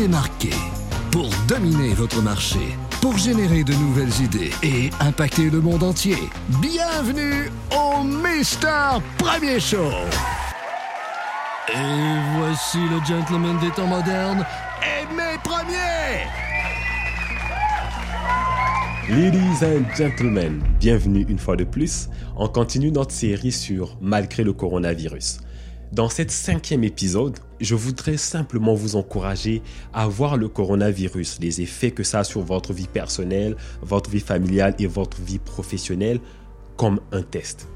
démarquer, pour dominer votre marché, pour générer de nouvelles idées et impacter le monde entier. Bienvenue au Mister Premier Show. Et voici le gentleman des temps modernes, Aimé Premier. Ladies and gentlemen, bienvenue une fois de plus. On continue notre série sur Malgré le coronavirus. Dans cet cinquième épisode, je voudrais simplement vous encourager à voir le coronavirus, les effets que ça a sur votre vie personnelle, votre vie familiale et votre vie professionnelle comme un test.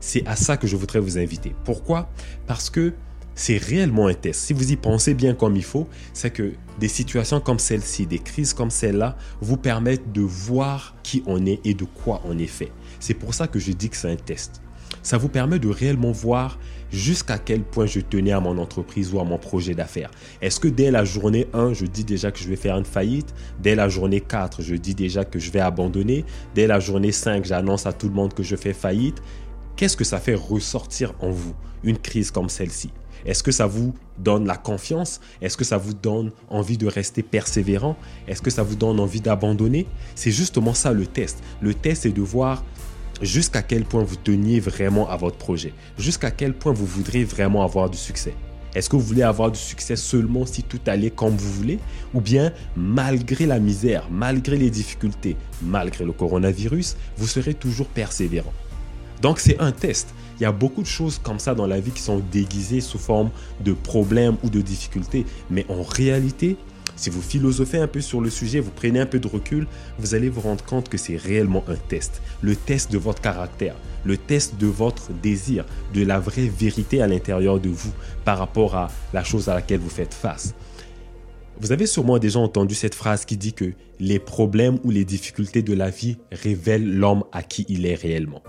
C'est à ça que je voudrais vous inviter. Pourquoi? Parce que c'est réellement un test. Si vous y pensez bien comme il faut, c'est que des situations comme celle-ci, des crises comme celle-là, vous permettent de voir qui on est et de quoi on est fait. C'est pour ça que je dis que c'est un test ça vous permet de réellement voir jusqu'à quel point je tenais à mon entreprise ou à mon projet d'affaires. Est-ce que dès la journée 1, je dis déjà que je vais faire une faillite? Dès la journée 4, je dis déjà que je vais abandonner? Dès la journée 5, j'annonce à tout le monde que je fais faillite? Qu'est-ce que ça fait ressortir en vous une crise comme celle-ci? Est-ce que ça vous donne la confiance? Est-ce que ça vous donne envie de rester persévérant? Est-ce que ça vous donne envie d'abandonner? C'est justement ça le test. Le test, c'est de voir jusqu'à quel point vous teniez vraiment à votre projet, jusqu'à quel point vous voudriez vraiment avoir du succès? Est-ce que vous voulez avoir du succès seulement si tout allait comme vous voulez? Ou bien, malgré la misère, malgré les difficultés, malgré le coronavirus, vous serez toujours persévérant? Donc c'est un test. Il y a beaucoup de choses comme ça dans la vie qui sont déguisées sous forme de problèmes ou de difficultés. Mais en réalité, si vous philosophez un peu sur le sujet, vous prenez un peu de recul, vous allez vous rendre compte que c'est réellement un test. Le test de votre caractère, le test de votre désir, de la vraie vérité à l'intérieur de vous par rapport à la chose à laquelle vous faites face. Vous avez sûrement déjà entendu cette phrase qui dit que les problèmes ou les difficultés de la vie révèlent l'homme à qui il est réellement.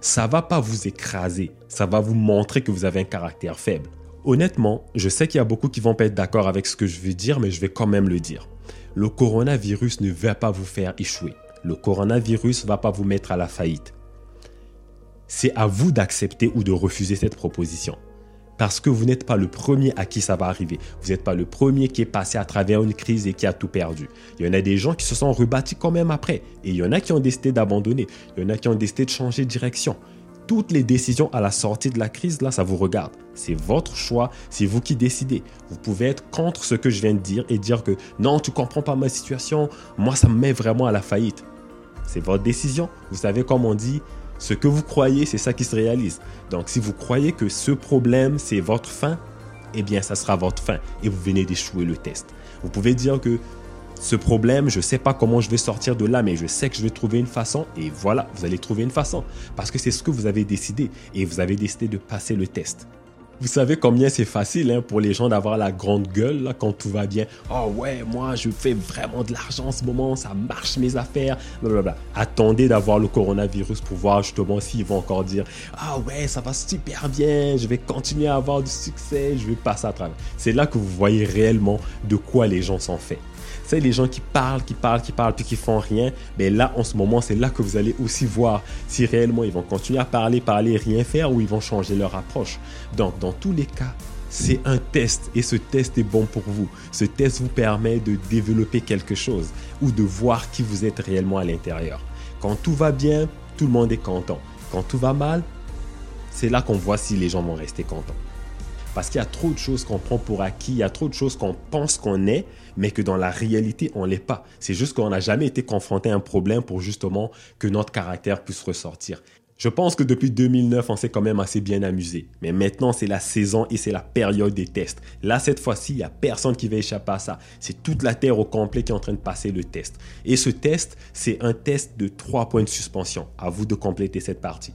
Ça va pas vous écraser, ça va vous montrer que vous avez un caractère faible. Honnêtement, je sais qu'il y a beaucoup qui vont pas être d'accord avec ce que je vais dire, mais je vais quand même le dire. Le coronavirus ne va pas vous faire échouer. Le coronavirus ne va pas vous mettre à la faillite. C'est à vous d'accepter ou de refuser cette proposition. Parce que vous n'êtes pas le premier à qui ça va arriver. Vous n'êtes pas le premier qui est passé à travers une crise et qui a tout perdu. Il y en a des gens qui se sont rebâtis quand même après. Et il y en a qui ont décidé d'abandonner. Il y en a qui ont décidé de changer de direction toutes les décisions à la sortie de la crise, là, ça vous regarde. C'est votre choix, c'est vous qui décidez. Vous pouvez être contre ce que je viens de dire et dire que non, tu comprends pas ma situation, moi, ça me met vraiment à la faillite. C'est votre décision. Vous savez, comme on dit, ce que vous croyez, c'est ça qui se réalise. Donc, si vous croyez que ce problème, c'est votre fin, eh bien, ça sera votre fin et vous venez d'échouer le test. Vous pouvez dire que ce problème, je ne sais pas comment je vais sortir de là, mais je sais que je vais trouver une façon. Et voilà, vous allez trouver une façon. Parce que c'est ce que vous avez décidé. Et vous avez décidé de passer le test. Vous savez combien c'est facile hein, pour les gens d'avoir la grande gueule quand tout va bien. Oh ouais, moi je fais vraiment de l'argent en ce moment, ça marche mes affaires. Blablabla. Attendez d'avoir le coronavirus pour voir justement s'ils vont encore dire Ah ouais, ça va super bien, je vais continuer à avoir du succès, je vais passer à travers. C'est là que vous voyez réellement de quoi les gens sont faits c'est les gens qui parlent, qui parlent, qui parlent, puis qui font rien. Mais là, en ce moment, c'est là que vous allez aussi voir si réellement ils vont continuer à parler, parler, rien faire, ou ils vont changer leur approche. Donc, dans tous les cas, c'est un test et ce test est bon pour vous. Ce test vous permet de développer quelque chose ou de voir qui vous êtes réellement à l'intérieur. Quand tout va bien, tout le monde est content. Quand tout va mal, c'est là qu'on voit si les gens vont rester contents. Parce qu'il y a trop de choses qu'on prend pour acquis, il y a trop de choses qu'on pense qu'on est, mais que dans la réalité, on l'est pas. C'est juste qu'on n'a jamais été confronté à un problème pour justement que notre caractère puisse ressortir. Je pense que depuis 2009, on s'est quand même assez bien amusé. Mais maintenant, c'est la saison et c'est la période des tests. Là, cette fois-ci, il n'y a personne qui va échapper à ça. C'est toute la Terre au complet qui est en train de passer le test. Et ce test, c'est un test de trois points de suspension. À vous de compléter cette partie.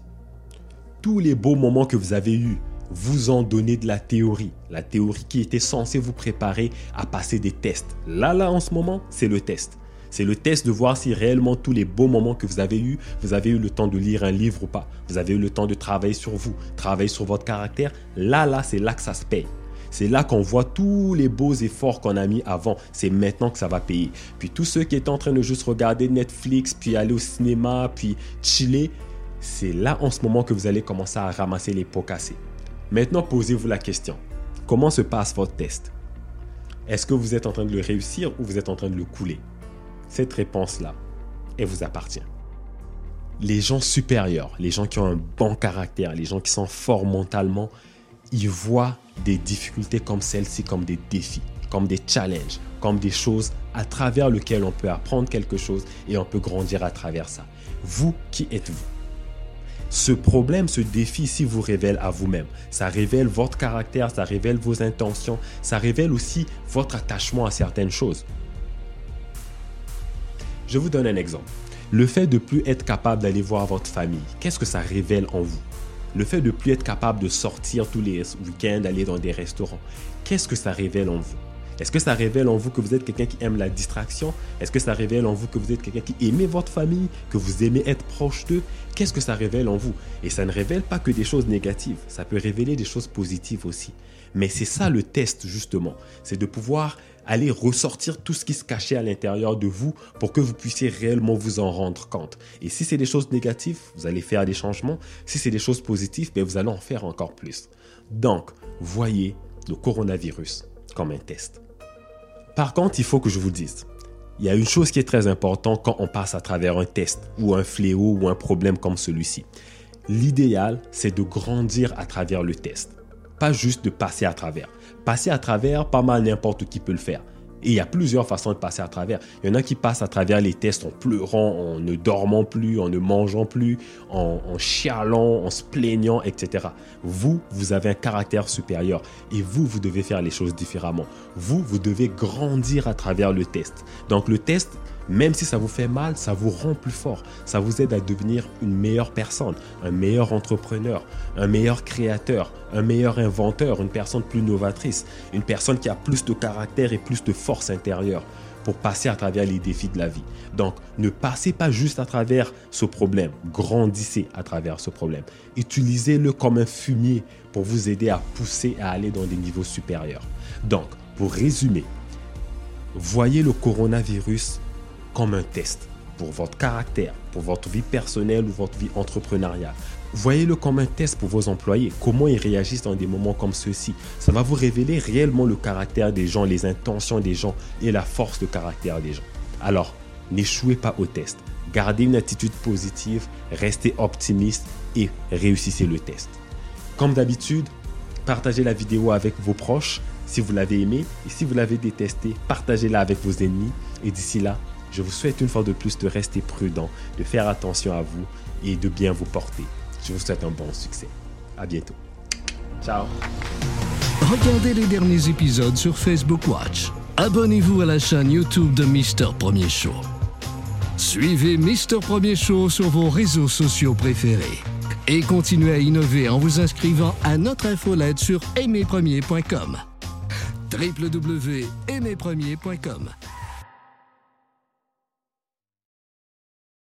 Tous les beaux moments que vous avez eus, vous ont donné de la théorie. La théorie qui était censée vous préparer à passer des tests. Là, là, en ce moment, c'est le test. C'est le test de voir si réellement tous les beaux moments que vous avez eus, vous avez eu le temps de lire un livre ou pas. Vous avez eu le temps de travailler sur vous, travailler sur votre caractère. Là, là, c'est là que ça se paye. C'est là qu'on voit tous les beaux efforts qu'on a mis avant. C'est maintenant que ça va payer. Puis tous ceux qui étaient en train de juste regarder Netflix, puis aller au cinéma, puis chiller, c'est là en ce moment que vous allez commencer à ramasser les pots cassés. Maintenant, posez-vous la question. Comment se passe votre test? Est-ce que vous êtes en train de le réussir ou vous êtes en train de le couler? Cette réponse-là, elle vous appartient. Les gens supérieurs, les gens qui ont un bon caractère, les gens qui sont forts mentalement, ils voient des difficultés comme celle-ci comme des défis, comme des challenges, comme des choses à travers lesquelles on peut apprendre quelque chose et on peut grandir à travers ça. Vous, qui êtes-vous ce problème, ce défi ici vous révèle à vous-même. Ça révèle votre caractère, ça révèle vos intentions, ça révèle aussi votre attachement à certaines choses. Je vous donne un exemple. Le fait de plus être capable d'aller voir votre famille, qu'est-ce que ça révèle en vous? Le fait de plus être capable de sortir tous les week-ends, d'aller dans des restaurants, qu'est-ce que ça révèle en vous? Est-ce que ça révèle en vous que vous êtes quelqu'un qui aime la distraction? Est-ce que ça révèle en vous que vous êtes quelqu'un qui aimez votre famille, que vous aimez être proche d'eux? Qu'est-ce que ça révèle en vous? Et ça ne révèle pas que des choses négatives, ça peut révéler des choses positives aussi. Mais c'est ça le test justement, c'est de pouvoir aller ressortir tout ce qui se cachait à l'intérieur de vous pour que vous puissiez réellement vous en rendre compte. Et si c'est des choses négatives, vous allez faire des changements. Si c'est des choses positives, ben vous allez en faire encore plus. Donc, voyez le coronavirus comme un test. Par contre, il faut que je vous dise, il y a une chose qui est très importante quand on passe à travers un test ou un fléau ou un problème comme celui-ci. L'idéal, c'est de grandir à travers le test, pas juste de passer à travers. Passer à travers, pas mal n'importe qui peut le faire. Il y a plusieurs façons de passer à travers. Il y en a qui passent à travers les tests en pleurant, en ne dormant plus, en ne mangeant plus, en, en chialant, en se plaignant, etc. Vous, vous avez un caractère supérieur et vous, vous devez faire les choses différemment. Vous, vous devez grandir à travers le test. Donc le test, même si ça vous fait mal, ça vous rend plus fort. Ça vous aide à devenir une meilleure personne, un meilleur entrepreneur, un meilleur créateur, un meilleur inventeur, une personne plus novatrice, une personne qui a plus de caractère et plus de force intérieure pour passer à travers les défis de la vie. Donc, ne passez pas juste à travers ce problème, grandissez à travers ce problème. Utilisez-le comme un fumier pour vous aider à pousser à aller dans des niveaux supérieurs. Donc, pour résumer, voyez le coronavirus comme un test pour votre caractère, pour votre vie personnelle ou votre vie entrepreneuriale. Voyez-le comme un test pour vos employés, comment ils réagissent dans des moments comme ceux-ci. Ça va vous révéler réellement le caractère des gens, les intentions des gens et la force de caractère des gens. Alors, n'échouez pas au test. Gardez une attitude positive, restez optimiste et réussissez le test. Comme d'habitude, partagez la vidéo avec vos proches si vous l'avez aimé et si vous l'avez détesté, partagez-la avec vos ennemis et d'ici là, je vous souhaite une fois de plus de rester prudent, de faire attention à vous et de bien vous porter. Je vous souhaite un bon succès. À bientôt. Ciao. Regardez les derniers épisodes sur Facebook Watch. Abonnez-vous à la chaîne YouTube de Mister Premier Show. Suivez Mister Premier Show sur vos réseaux sociaux préférés. Et continuez à innover en vous inscrivant à notre infolette sur aimerpremier.com. www.aimerpremier.com